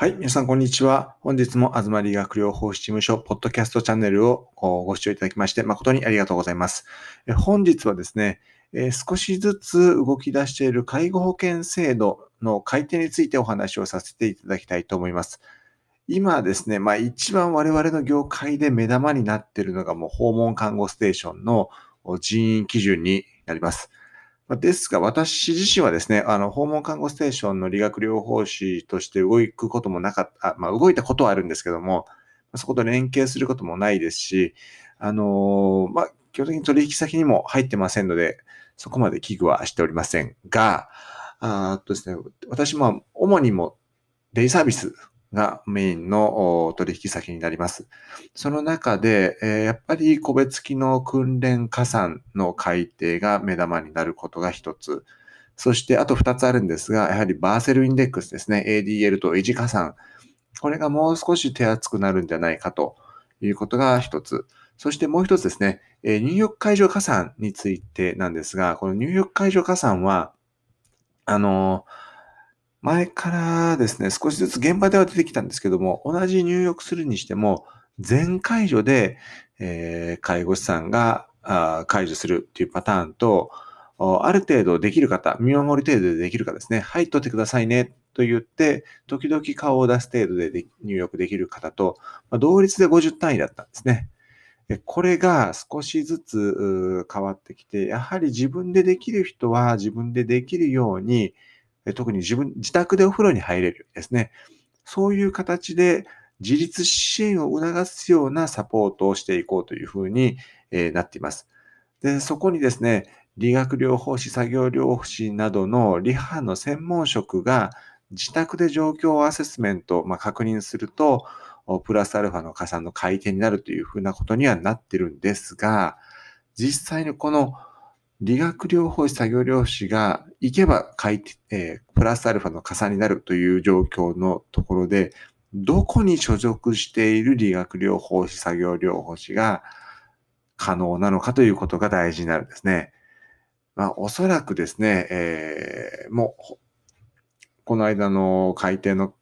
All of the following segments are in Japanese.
はい。皆さん、こんにちは。本日も、あずま理学療法士事務所、ポッドキャストチャンネルをご視聴いただきまして、誠にありがとうございます。本日はですね、少しずつ動き出している介護保険制度の改定についてお話をさせていただきたいと思います。今ですね、まあ一番我々の業界で目玉になっているのがもう訪問看護ステーションの人員基準になります。ですが、私自身はですね、あの、訪問看護ステーションの理学療法士として動くこともなかった、まあ、動いたことはあるんですけども、そこと連携することもないですし、あのまあ、基本的に取引先にも入ってませんので、そこまで危惧はしておりませんが、あとですね、私も主にもデイサービスがメインの取引先になります。その中で、え、やっぱり個別機能訓練加算の改定が目玉になることが一つ。そしてあと二つあるんですが、やはりバーセルインデックスですね。ADL と維持加算。これがもう少し手厚くなるんじゃないかということが一つ。そしてもう一つですね、入浴会場加算についてなんですが、この入浴会場加算は、あの前からですね、少しずつ現場では出てきたんですけども、同じ入浴するにしても、全解除で、えー、介護士さんがあ解除するっていうパターンと、ある程度できる方、見守り程度でできるかですね、はい、取ってくださいねと言って、時々顔を出す程度で入浴できる方と、まあ、同率で50単位だったんですね。これが少しずつ変わってきて、やはり自分でできる人は自分でできるように、特に自分、自宅でお風呂に入れるですね。そういう形で自立支援を促すようなサポートをしていこうというふうになっています。で、そこにですね、理学療法士、作業療法士などのリハの専門職が自宅で状況アセスメント、ま、確認すると、プラスアルファの加算の改定になるというふうなことにはなってるんですが、実際にこの理学療法士、作業療法士が行けば、えー、プラスアルファの加算になるという状況のところで、どこに所属している理学療法士、作業療法士が可能なのかということが大事になるんですね。まあ、おそらくですね、えー、もう、この間の改定の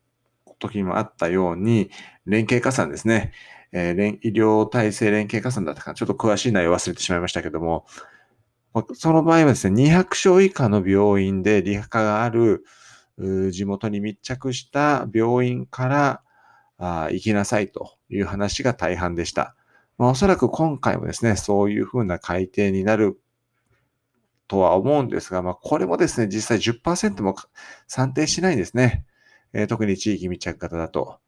時もあったように、連携加算ですね。えー、医療体制連携加算だったかな。ちょっと詳しい内容忘れてしまいましたけども、その場合はですね、200床以下の病院で理科がある地元に密着した病院からあ行きなさいという話が大半でした。まあ、おそらく今回もですね、そういうふうな改定になるとは思うんですが、まあ、これもですね、実際10%も算定しないんですね。えー、特に地域密着型だと。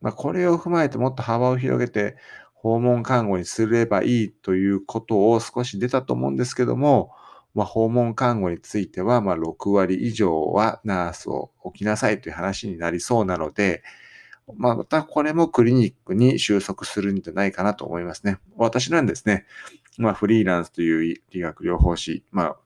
まあ、これを踏まえてもっと幅を広げて、訪問看護にすればいいということを少し出たと思うんですけども、まあ、訪問看護については、ま、6割以上はナースを置きなさいという話になりそうなので、まあ、またこれもクリニックに収束するんじゃないかなと思いますね。私なんですね、まあ、フリーランスという理学療法士、ま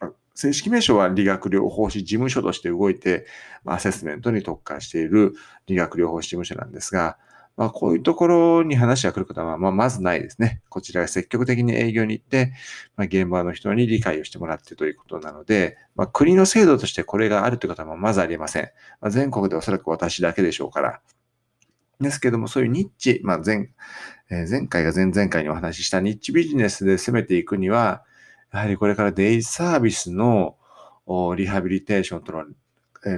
あ、正式名称は理学療法士事務所として動いて、アセスメントに特化している理学療法士事務所なんですが、まあ、こういうところに話が来ることは、まあ、まずないですね。こちらが積極的に営業に行って、まあ、現場の人に理解をしてもらってということなので、まあ、国の制度としてこれがあるということはまずありません。まあ、全国でおそらく私だけでしょうから。ですけども、そういうニッチ、まあ前、えー、前回が前々回にお話ししたニッチビジネスで攻めていくには、やはりこれからデイサービスのリハビリテーションとの、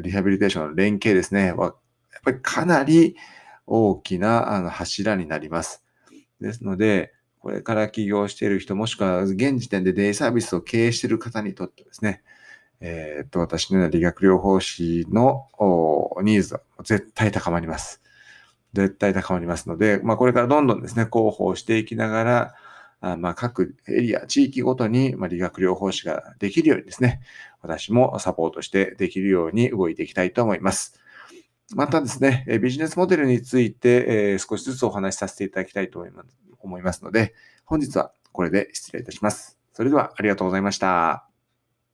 リハビリテーションの連携ですね、は、やっぱりかなり大きなあの柱になります。ですので、これから起業している人、もしくは現時点でデイサービスを経営している方にとってですね、えー、っと、私のような理学療法士のニーズは絶対高まります。絶対高まりますので、まあ、これからどんどんですね、広報していきながら、あまあ、各エリア、地域ごとに、ま理学療法士ができるようにですね、私もサポートしてできるように動いていきたいと思います。またですね、ビジネスモデルについて少しずつお話しさせていただきたいと思いますので、本日はこれで失礼いたします。それではありがとうございました。